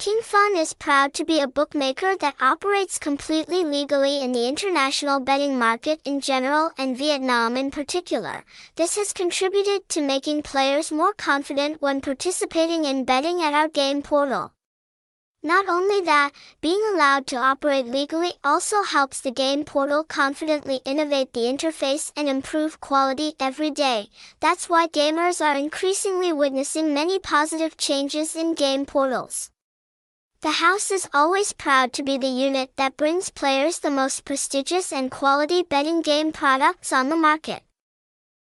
King Fun is proud to be a bookmaker that operates completely legally in the international betting market in general and Vietnam in particular. This has contributed to making players more confident when participating in betting at our game portal. Not only that, being allowed to operate legally also helps the game portal confidently innovate the interface and improve quality every day. That's why gamers are increasingly witnessing many positive changes in game portals. The house is always proud to be the unit that brings players the most prestigious and quality betting game products on the market.